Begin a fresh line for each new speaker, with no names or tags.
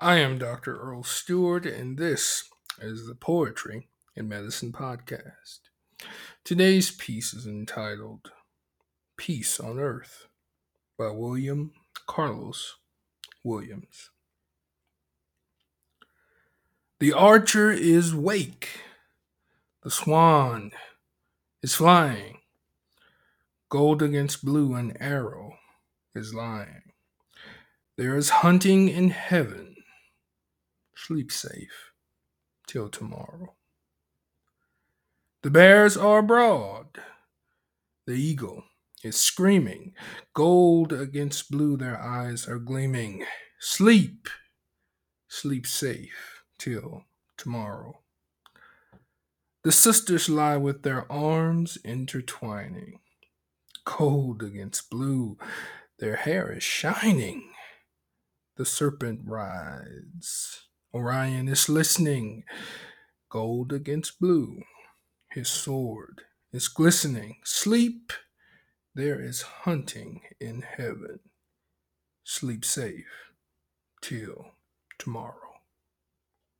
I am Dr. Earl Stewart, and this is the Poetry and Medicine Podcast. Today's piece is entitled Peace on Earth by William Carlos Williams. The archer is wake, the swan is flying, gold against blue, an arrow is lying. There is hunting in heaven Sleep safe till tomorrow. The bears are abroad. The eagle is screaming. Gold against blue, their eyes are gleaming. Sleep, sleep safe till tomorrow. The sisters lie with their arms intertwining. Cold against blue, their hair is shining. The serpent rides Orion is listening. Gold against blue. His sword is glistening. Sleep. There is hunting in heaven. Sleep safe till tomorrow.